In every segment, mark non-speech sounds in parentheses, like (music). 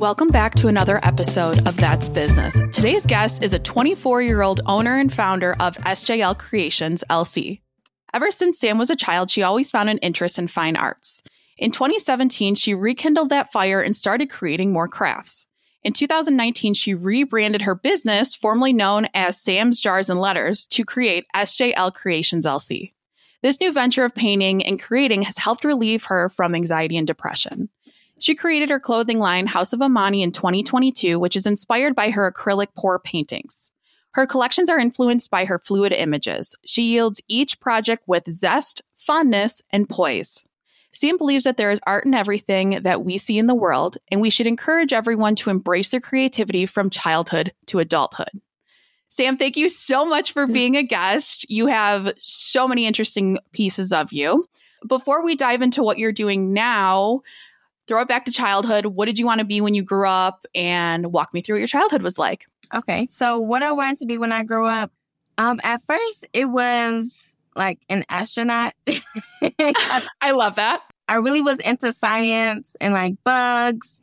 Welcome back to another episode of That's Business. Today's guest is a 24 year old owner and founder of SJL Creations LC. Ever since Sam was a child, she always found an interest in fine arts. In 2017, she rekindled that fire and started creating more crafts. In 2019, she rebranded her business, formerly known as Sam's Jars and Letters, to create SJL Creations LC. This new venture of painting and creating has helped relieve her from anxiety and depression. She created her clothing line, Haus of Imani, in 2022, which is inspired by her acrylic pour paintings. Her collections are influenced by her fluid images. She yields each project with zest, fondness, and poise. Sam believes that there is art in everything that we see in the world, and we should encourage everyone to embrace their creativity from childhood to adulthood. Sam, thank you so much for being a guest. You have so many interesting pieces of you. Before we dive into what you're doing now, throw it back to childhood. What did you want to be when you grew up? And walk me through what your childhood was like. Okay. So, what I wanted to be when I grew up, um, at first it was like an astronaut. (laughs) (laughs) I love that. I really was into science and like bugs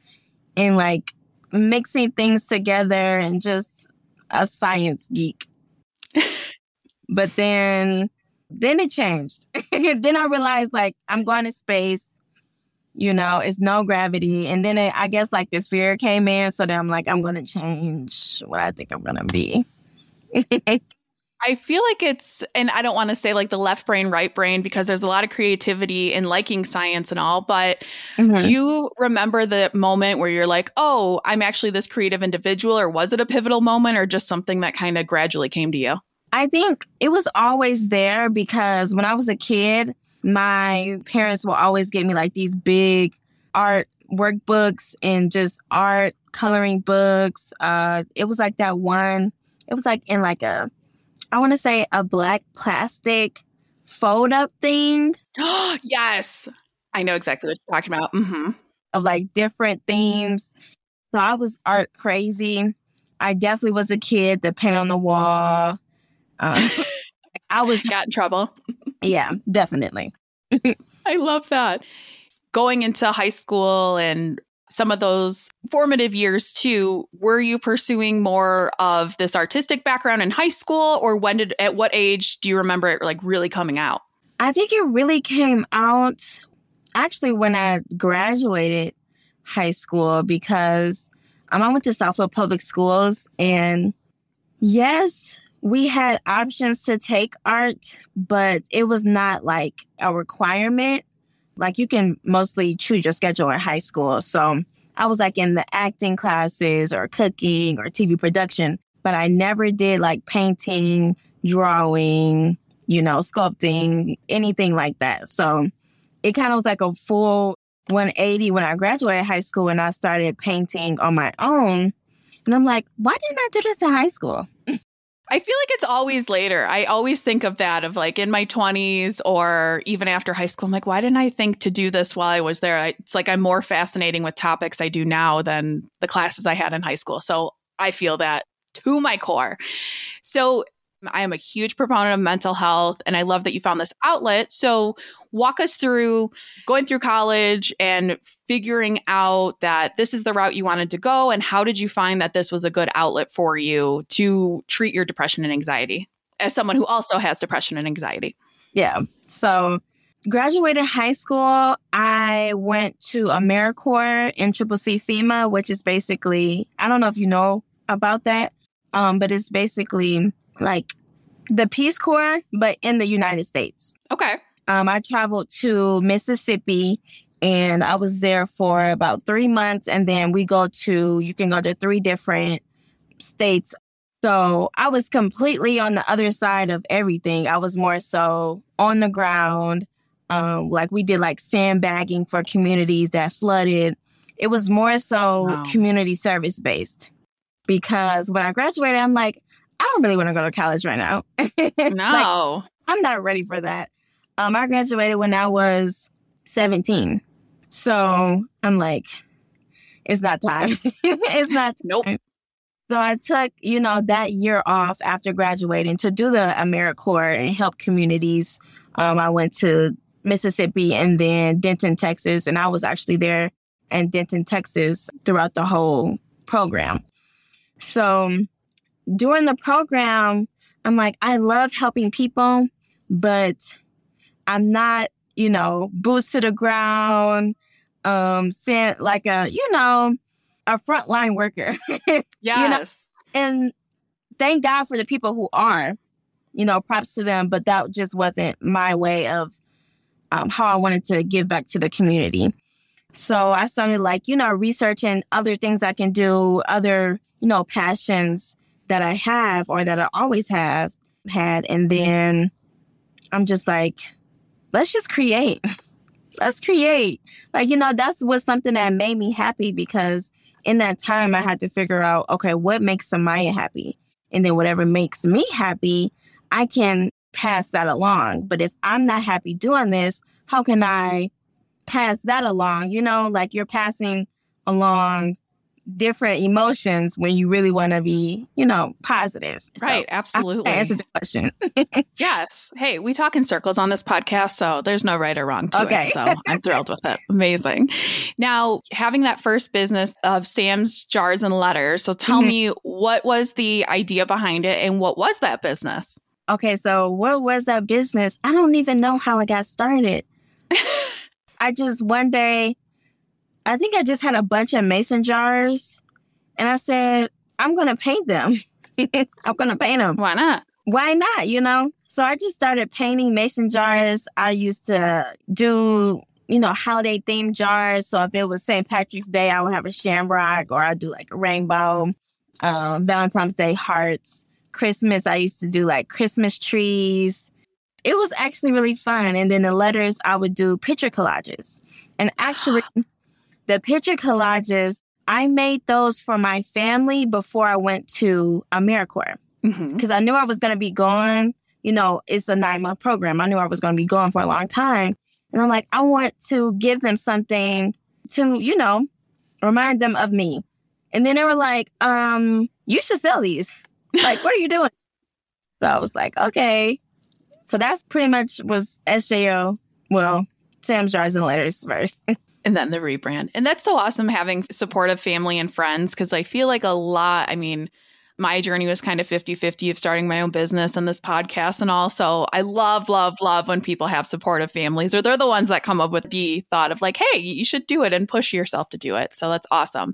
and like mixing things together and just a science geek. (laughs) but then then it changed. then I realized like I'm going to space you know, it's no gravity. And then it, I guess like the fear came in. So then I'm like, I'm going to change what I think I'm going to be. (laughs) I feel like it's, and I don't want to say like the left brain, right brain, because there's a lot of creativity in liking science and all. But mm-hmm. do you remember the moment where you're like, oh, I'm actually this creative individual? Or was it a pivotal moment or just something that kind of gradually came to you? I think it was always there because when I was a kid, my parents will always get me like these big art workbooks and just art coloring books. Uh, it was like that one. It was like in like a, I want to say a black plastic fold up thing. (gasps) yes, I know exactly what you're talking about. Mm-hmm. Of like different themes. So I was art crazy. I definitely was a kid that paint on the wall. Uh, (laughs) I was got in trouble. yeah, definitely. I love that. Going into high school and some of those formative years too, were you pursuing more of this artistic background in high school or when did at what age do you remember it like really coming out? I think it really came out actually when I graduated high school because um, I went to Southfield Public Schools and yes, we had options to take art, but it was not like a requirement. Like you can mostly choose your schedule in high school. So I was like in the acting classes or cooking or TV production, but I never did like painting, drawing, you know, sculpting, anything like that. So it kind of was like a full 180 when I graduated high school and I started painting on my own. And I'm like, why didn't I do this in high school? (laughs) I feel like it's always later. I always think of that of like in my 20s or even after high school. I'm like, why didn't I think to do this while I was there? I, it's like I'm more fascinating with topics I do now than the classes I had in high school. So I feel that to my core. So I am a huge proponent of mental health and I love that you found this outlet. So, walk us through going through college and figuring out that this is the route you wanted to go. And how did you find that this was a good outlet for you to treat your depression and anxiety as someone who also has depression and anxiety? Yeah. So, graduated high school, I went to AmeriCorps in Triple C FEMA, which is basically, I don't know if you know about that, um, but it's basically like the Peace Corps, but in the United States. Okay. Um, I traveled to Mississippi and I was there for about three months. And then we go to, you can go to three different states. So I was completely on the other side of everything. I was more so on the ground. Um, like we did like sandbagging for communities that flooded. It was more so wow. community service based because when I graduated, I'm like, I don't really want to go to college right now. (laughs) No. like, I'm not ready for that. Um, I graduated when I was 17. So I'm like, it's not time. (laughs) it's not time. Nope. So I took, you know, that year off after graduating to do the AmeriCorps and help communities. Um, I went to Mississippi and then Denton, Texas, and I was actually there in Denton, Texas throughout the whole program. So during the program, I'm like, I love helping people, but I'm not, you know, boots to the ground, um, sent like a, you know, a frontline worker. yes. (laughs) You know? And thank God for the people who are, you know, props to them, but that just wasn't my way of um, how I wanted to give back to the community. So I started like, you know, researching other things I can do, other, you know, passions that I have or that I always have had. And mm-hmm. then I'm just like, let's just create. (laughs) let's create. Like, you know, that's was something that made me happy because in that time I had to figure out, okay, what makes Samaiyah happy? And then whatever makes me happy, I can pass that along. But if I'm not happy doing this, how can I pass that along? You know, like you're passing along different emotions when you really want to be, you know, positive. Right, so absolutely. I answered the question. (laughs) yes. Hey, we talk in circles on this podcast, so there's no right or wrong to okay. it. So I'm thrilled with it. Amazing. Now, having that first business of Sam's Jars and Letters. So tell mm-hmm. me what was the idea behind it and what was that business? Okay, so what was that business? I don't even know how I got started. (laughs) I just one day I think I just had a bunch of mason jars and I said, I'm going to paint them. (laughs) I'm going to paint them. Why not? Why not? You know? So I just started painting mason jars. I used to do, you know, holiday themed jars. So if it was St. Patrick's Day, I would have a shamrock or I'd do like a rainbow. Um, Valentine's Day hearts. Christmas, I used to do like Christmas trees. It was actually really fun. And then the letters, I would do picture collages. And actually, the picture collages, I made those for my family before I went to AmeriCorps because mm-hmm. I knew I was going to be gone. You know, it's a nine month program. I knew I was going to be gone for a long time. And I'm like, I want to give them something to, you know, remind them of me. And then they were like, um, you should sell these. Like, what are you doing? So I was like, okay. So that's pretty much was SJL. Well, Sam's Jars and Letters first. (laughs) and then the rebrand. And that's so awesome having supportive family and friends because I feel like a lot, I mean, my journey was kind of 50 50 of starting my own business and this podcast and all. So I love, love, love when people have supportive families or they're the ones that come up with the thought of like, hey, you should do it and push yourself to do it. So that's awesome.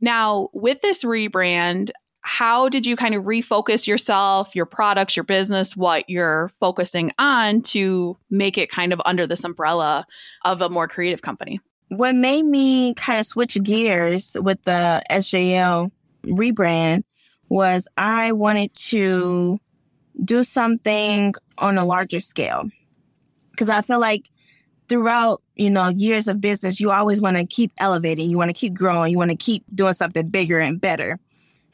Now, with this rebrand, how did you kind of refocus yourself, your products, your business, what you're focusing on to make it kind of under this umbrella of a more creative company? What made me kind of switch gears with the SJL rebrand was I wanted to do something on a larger scale. Because I feel like throughout, you know, years of business, you always want to keep elevating, you want to keep growing, you want to keep doing something bigger and better.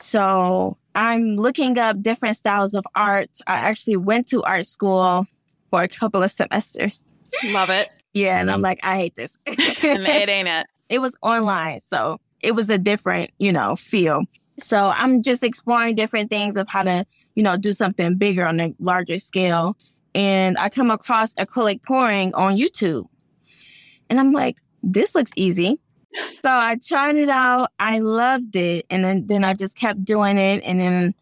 So I'm looking up different styles of art. I actually went to art school for a couple of semesters. Love it. yeah. And I'm mm. like, I hate this. (laughs) it ain't it. (laughs) It was online. So it was a different, you know, feel. So I'm just exploring different things of how to, you know, do something bigger on a larger scale. And I come across acrylic pouring on YouTube. And I'm like, this looks easy so I tried it out. I loved it. And then, then I just kept doing it. And then,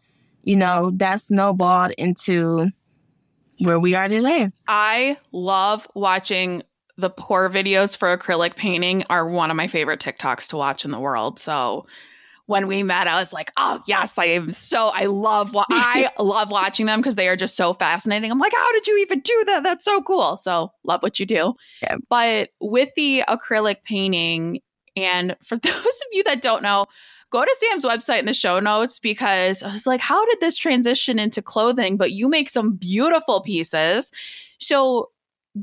you know, that snowballed into where we are today. I love watching the pour videos for acrylic painting are one of my favorite TikToks to watch in the world. So when we met, I was like, "Oh yes, I am so I love wa- I (laughs) love watching them because they are just so fascinating." I'm like, "How did you even do that? That's so cool!" So love what you do. Yeah. But with the acrylic painting, and for (laughs) those of you that don't know, go to Sam's website in the show notes because I was like, how did this transition into clothing? But you make some beautiful pieces. So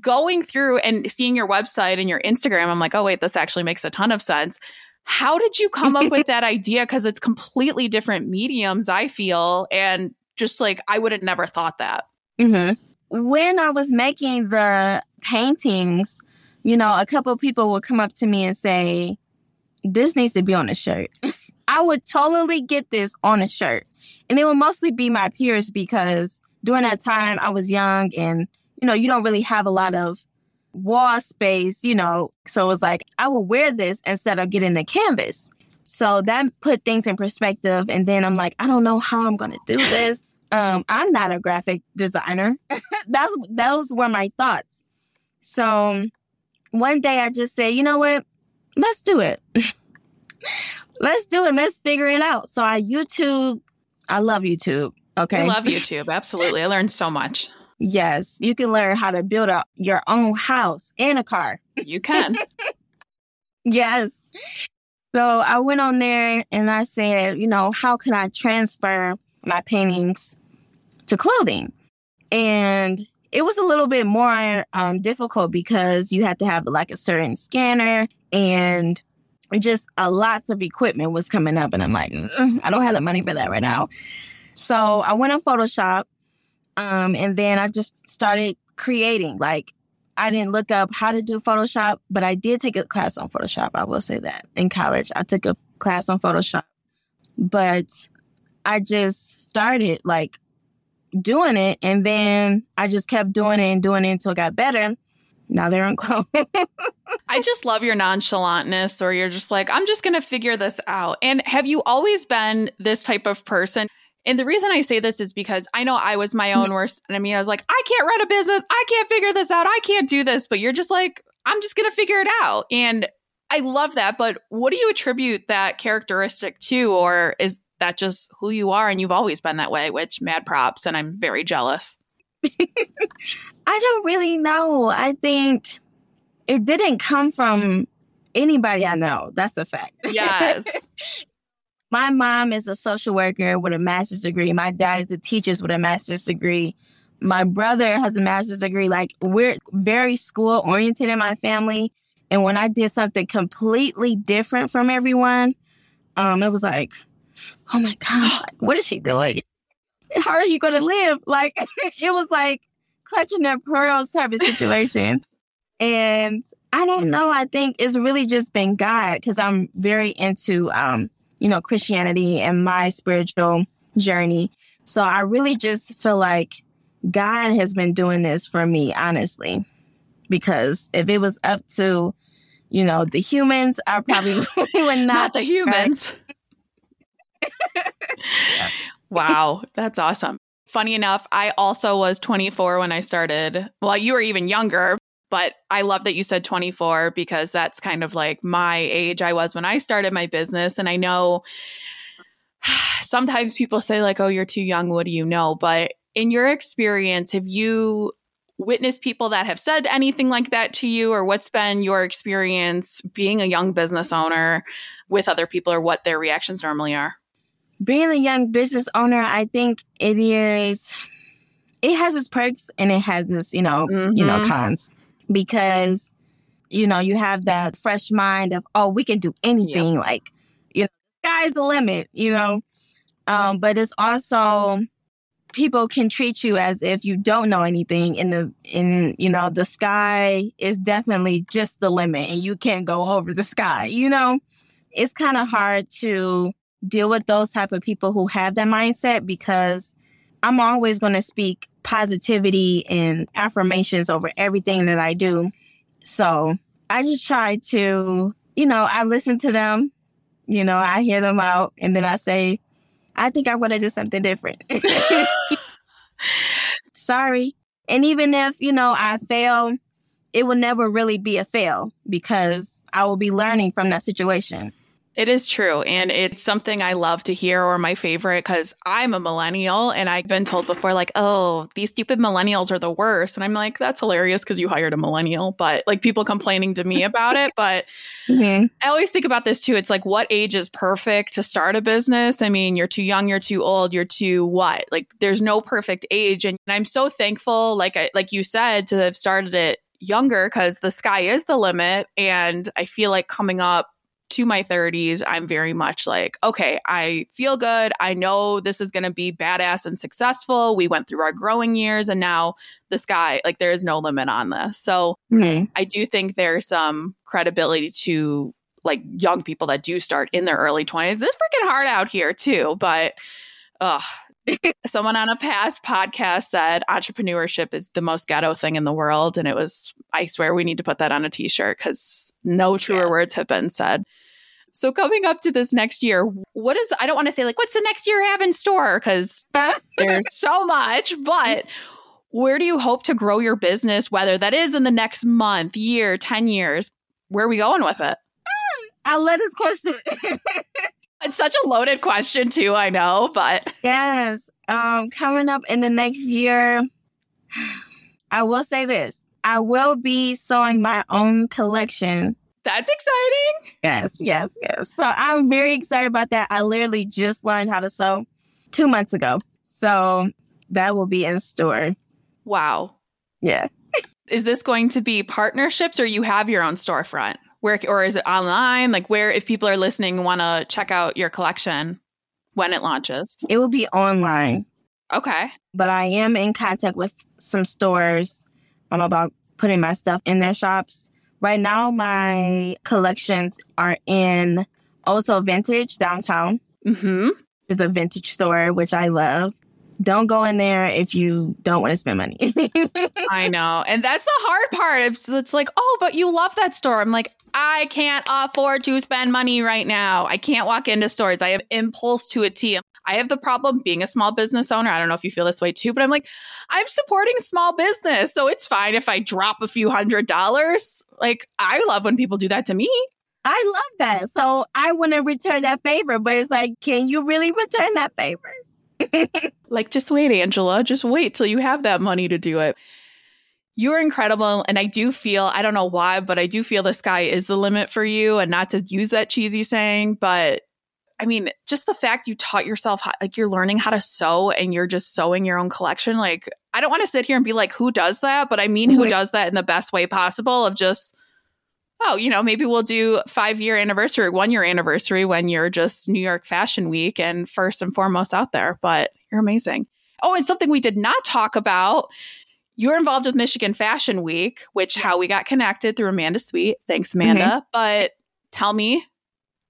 going through and seeing your website and your Instagram, I'm like, oh, wait, this actually makes a ton of sense. How did you come up with (laughs) that idea? Because it's completely different mediums, I feel. And just like, I would have never thought that. Mm-hmm. When I was making the paintings, you know, a couple people would come up to me and say, this needs to be on a shirt. (laughs) I would totally get this on a shirt. And it would mostly be my peers because during that time I was young and, you know, you don't really have a lot of wall space, you know. So it was like, I will wear this instead of getting the canvas. So that put things in perspective. And then I'm like, I don't know how I'm going to do this. (laughs) Um, I'm not a graphic designer. (laughs) That's those were my thoughts. So one day I just said, you know what? Let's do it. (laughs) Let's do it. Let's figure it out. So I YouTube. I love YouTube. Okay. I love (laughs) YouTube. Absolutely. I learned so much. Yes. You can learn how to build a, your own house and a car. You can. (laughs) yes. So I went on there and I said, you know, how can I transfer my paintings to clothing? And it was a little bit more um, difficult because you had to have like a certain scanner and just a lots of equipment was coming up. And I'm like, I don't have the money for that right now. So I went on Photoshop um, and then I just started creating. Like, I didn't look up how to do Photoshop, but I did take a class on Photoshop. I will say that in college, I took a class on Photoshop, but I just started like doing it. And then I just kept doing it and doing it until it got better. Now they're on clone. (laughs) I just love your nonchalantness, or you're just like, I'm just going to figure this out. And have you always been this type of person? And the reason I say this is because I know I was my own mm-hmm. worst enemy. I was like, I can't run a business. I can't figure this out. I can't do this. But you're just like, I'm just going to figure it out. And I love that. But what do you attribute that characteristic to? Or is that just who you are and you've always been that way, which mad props. And I'm very jealous. (laughs) I don't really know. I think it didn't come from anybody I know. That's a fact. Yes. (laughs) My mom is a social worker with a master's degree. My dad is a teacher with a master's degree. My brother has a master's degree. Like we're very school oriented in my family. And when I did something completely different from everyone, um, it was like, oh my God, what is she doing? How are you going to live? Like, (laughs) it was like clutching their pearls type of situation. and I don't know. I think it's really just been God because I'm very into um, you know, Christianity and my spiritual journey. So I really just feel like God has been doing this for me, honestly. Because if it was up to, you know, the humans, I probably (laughs) would not. not the humans. (laughs) wow, that's awesome. Funny enough, I also was 24 when I started. Well, you were even younger, but I love that you said 24 because that's kind of like my age I was when I started my business. And I know (sighs) sometimes people say, like, oh, you're too young. What do you know? But in your experience, have you witnessed people that have said anything like that to you, or what's been your experience being a young business owner with other people, or what their reactions normally are? Being a young business owner, I think it is. It has its perks and it has its, you know, mm-hmm. you know, mm-hmm. cons because you know you have that fresh mind of oh we can do anything yep. like you know sky's the limit you know um but it's also people can treat you as if you don't know anything in the in you know the sky is definitely just the limit and you can't go over the sky you know it's kind of hard to deal with those type of people who have that mindset because i'm always going to speak positivity and affirmations over everything that I do. So I just try to, you know, I listen to them, you know, I hear them out, and then I say, I think I'm going to do something different. (laughs) Sorry. And even if, you know, I fail, it will never really be a fail because I will be learning from that situation. It is true. And it's something I love to hear or my favorite because I'm a millennial and I've been told before, like, oh, these stupid millennials are the worst. And I'm like, that's hilarious because you hired a millennial, but like people complaining to me about it. But mm-hmm. I always think about this too. It's like, what age is perfect to start a business? I mean, you're too young, you're too old, you're too what? Like, there's no perfect age. And I'm so thankful, like, I, like you said, to have started it younger because the sky is the limit. And I feel like coming up, to my 30s, I'm very much like, okay, I feel good. I know this is going to be badass and successful. We went through our growing years and now the sky, like, there is no limit on this. So mm-hmm. I do think there's some credibility to like young people that do start in their early 20s. It's freaking hard out here too, but uh, (laughs) Someone on a past podcast said entrepreneurship is the most ghetto thing in the world. And it was, I swear, we need to put that on a t shirt because no truer yeah. words have been said. So, coming up to this next year, what is, I don't want to say like, what's the next year have in store? Because (laughs) there's so much, but where do you hope to grow your business, whether that is in the next month, year, 10 years? Where are we going with it? I let this question. (laughs) it's such a loaded question too, I know, but yes. Um, coming up in the next year, I will say this. I will be sewing my own collection. That's exciting. Yes, yes, yes. So I'm very excited about that. I literally just learned how to sew two months ago. So that will be in store. Wow. Yeah. Is this going to be partnerships or you have your own storefront? Where or is it online? Like where if people are listening want to check out your collection when it launches? It will be online. Okay. But I am in contact with some stores. I'm about putting my stuff in their shops. Right now my collections are in also vintage downtown. Mm-hmm. It's a vintage store, which I love don't go in there if you don't want to spend money. (laughs) I know. And that's the hard part. It's, it's like, oh, but you love that store. I'm like, I can't afford to spend money right now. I can't walk into stores. I have impulse to a T. I have the problem being a small business owner. I don't know if you feel this way too, but I'm like, I'm supporting small business. So it's fine if I drop a few hundred dollars. Like, I love when people do that to me. I love that. So I want to return that favor, but it's like, can you really return that favor? (laughs) like, just wait, Angela. Just wait till you have that money to do it. You're incredible. And I do feel, I don't know why, but I do feel the sky is the limit for you. And not to use that cheesy saying, but I mean, just the fact you taught yourself, how, like you're learning how to sew and you're just sewing your own collection. Like, I don't want to sit here and be like, who does that? But I mean, who does that in the best way possible of just, oh, you know, maybe we'll do five year anniversary, one year anniversary when you're just New York Fashion Week and first and foremost out there. But you're amazing. Oh, and something we did not talk about. You're involved with Michigan Fashion Week, which how we got connected through Amanda Sweet. Thanks, Amanda. Mm-hmm. But tell me,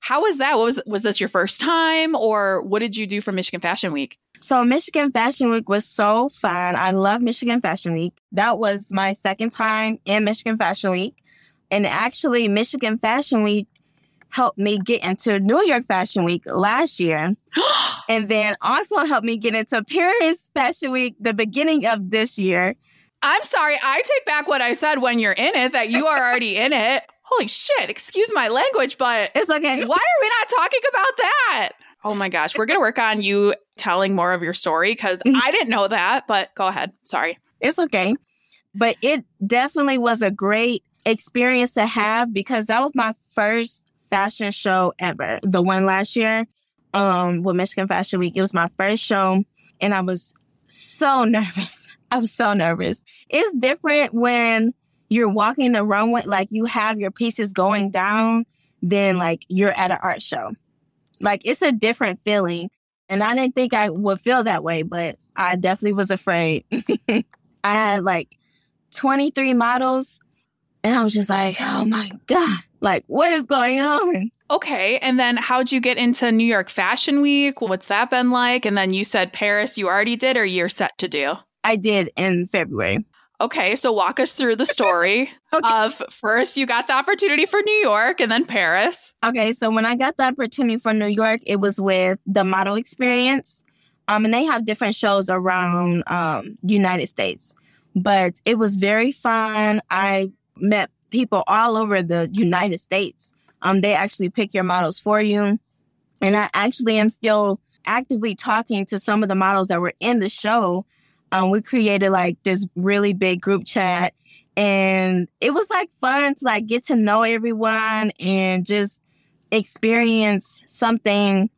how was that? What was was this your first time, or what did you do for Michigan Fashion Week? So Michigan Fashion Week was so fun. I love Michigan Fashion Week. That was my second time in Michigan Fashion Week. And actually, Michigan Fashion Week helped me get into New York Fashion Week last year. (gasps) and then also helped me get into Paris Fashion Week the beginning of this year. I'm sorry, I take back what I said when you're in it, that you are already in it. Holy shit, excuse my language, but it's okay. Why are we not talking about that? Oh my gosh, we're going to work on you telling more of your story because mm-hmm. I didn't know that, but go ahead. Sorry. It's okay. But it definitely was a great experience to have because that was my first fashion show ever. The one last year um, with Michigan Fashion Week. It was my first show and I was so (laughs) nervous. I was so nervous. It's different when you're walking the runway, like you have your pieces going down, than like you're at an art show. Like it's a different feeling. And I didn't think I would feel that way, but I definitely was afraid. (laughs) I had like 23 models and I was just like, oh my God, like what is going on? Okay. And then how'd you get into New York Fashion Week? What's that been like? And then you said Paris you already did or you're set to do? I did in February. Okay, so walk us through the story (laughs) okay. of first you got the opportunity for New York and then Paris. Okay, so when I got the opportunity for New York, it was with the Model Experience. Um, and they have different shows around um, United States. But it was very fun. I met people all over the United States. Um, they actually pick your models for you. And I actually am still actively talking to some of the models that were in the show. Um, we created like this really big group chat and it was like fun to like get to know everyone and just experience something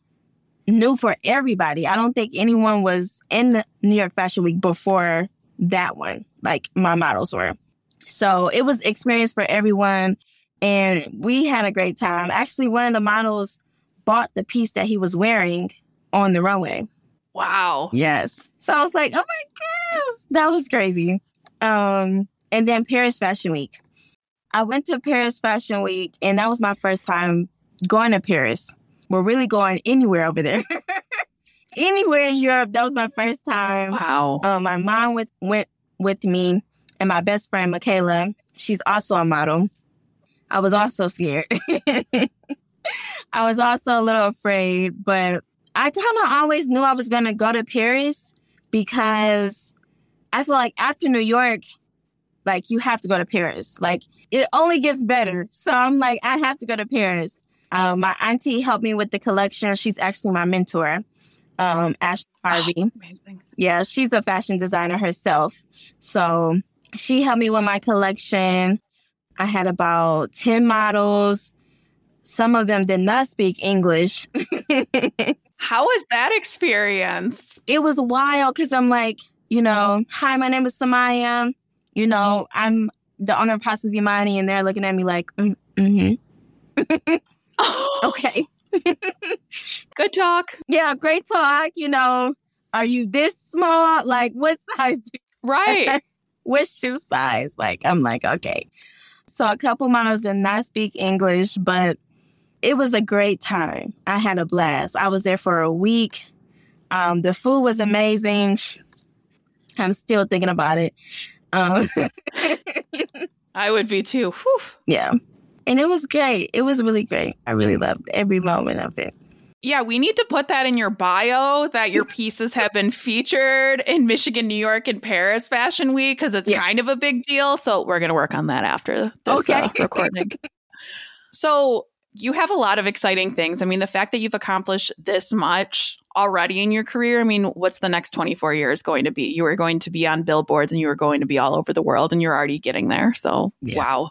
new for everybody. I don't think anyone was in New York Fashion Week before that one, like my models were. So it was experience for everyone. And we had a great time. Actually, one of the models bought the piece that he was wearing on the runway. Wow. Yes. So I was like, oh my gosh, that was crazy. Um, and then Paris Fashion Week. I went to Paris Fashion Week and that was my first time going to Paris. We're really going anywhere over there. (laughs) anywhere in Europe. That was my first time. Wow. Um, my mom with, went with me, and my best friend Michaela. She's also a model. I was also scared. (laughs) I was also a little afraid, but I kind of always knew I was going to go to Paris because I feel like after New York, like you have to go to Paris. Like it only gets better. So I'm like, I have to go to Paris. Um, my auntie helped me with the collection. She's actually my mentor, um, Ashley Harvey. Oh, amazing. Yeah, she's a fashion designer herself. So she helped me with my collection. I had about 10 models. Some of them did not speak English. (laughs) How was that experience? it was wild because I'm like, you know, hi, my name is Samaiyah. You know, I'm the owner of Haus of Imani, and they're looking at me like, mm, hmm (laughs) okay. (laughs) Good talk. Yeah, great talk. You know, are you this small? Like, what size? Do Right. what shoe size? Like, I'm like, okay. So a couple models did not speak English, but it was a great time. I had a blast. I was there for a week. Um, the food was amazing. I'm still thinking about it. Um, (laughs) I would be too. Whew. yeah. And it was great. It was really great. I really loved every moment of it. Yeah, we need to put that in your bio that your (laughs) pieces have been featured in Michigan, New York, and Paris Fashion Week because it's Yeah. kind of a big deal. So we're going to work on that after this Okay. uh, (laughs) recording. so you have a lot of exciting things. I mean, the fact that you've accomplished this much already in your career, I mean, what's the next 24 years going to be? You are going to be on billboards and you are going to be all over the world and you're already getting there. So, Yeah. wow.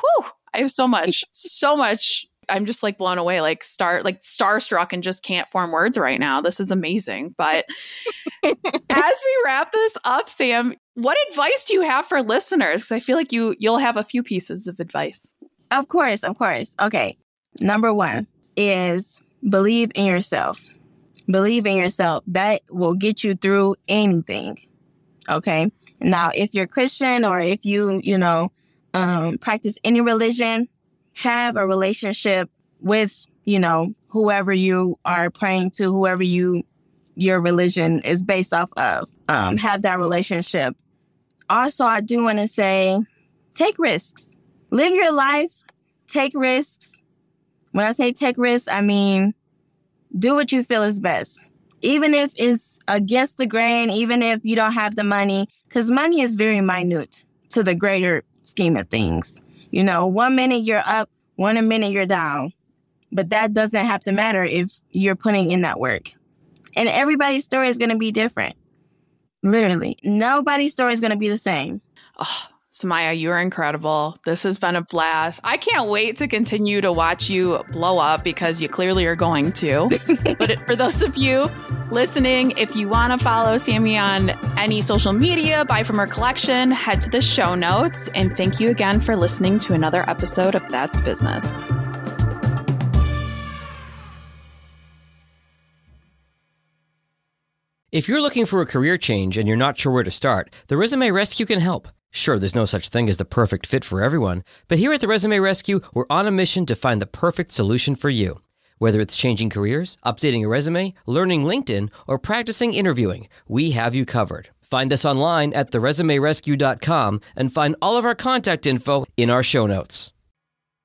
Whew. I have so much, so much. I'm just like blown away, like star, like starstruck, and just can't form words right now. This is amazing. But (laughs) as we wrap this up, Sam, what advice do you have for listeners? Because I feel like you you'll have a few pieces of advice. Of course, of course. Okay. Number one is believe in yourself. Believe in yourself. That will get you through anything. Okay. Now, if you're Christian or if you, you know, um, practice any religion, have a relationship with, you know, whoever you are praying to, whoever you, your religion is based off of. Um, have that relationship. Also, I do want to say, take risks. Live your life take risks. When I say take risks, I mean do what you feel is best. Even if it's against the grain, even if you don't have the money, because money is very minute to the greater scheme of things. You know, one minute you're up, one minute you're down. But that doesn't have to matter if you're putting in that work. And everybody's story is going to be different. Literally, nobody's story is going to be the same. Oh, Samaiyah, you are incredible. This has been a blast. I can't wait to continue to watch you blow up because you clearly are going to. (laughs) but for those of you listening, if you want to follow Sammy on any social media, buy from her collection, head to the show notes. And thank you again for listening to another episode of That's Business. If you're looking for a career change and you're not sure where to start, the Resume Rescue can help. Sure, there's no such thing as the perfect fit for everyone, but here at the Resume Rescue, we're on a mission to find the perfect solution for you. Whether it's changing careers, updating a resume, learning LinkedIn, or practicing interviewing, we have you covered. Find us online at theresumerescue.com and find all of our contact info in our show notes.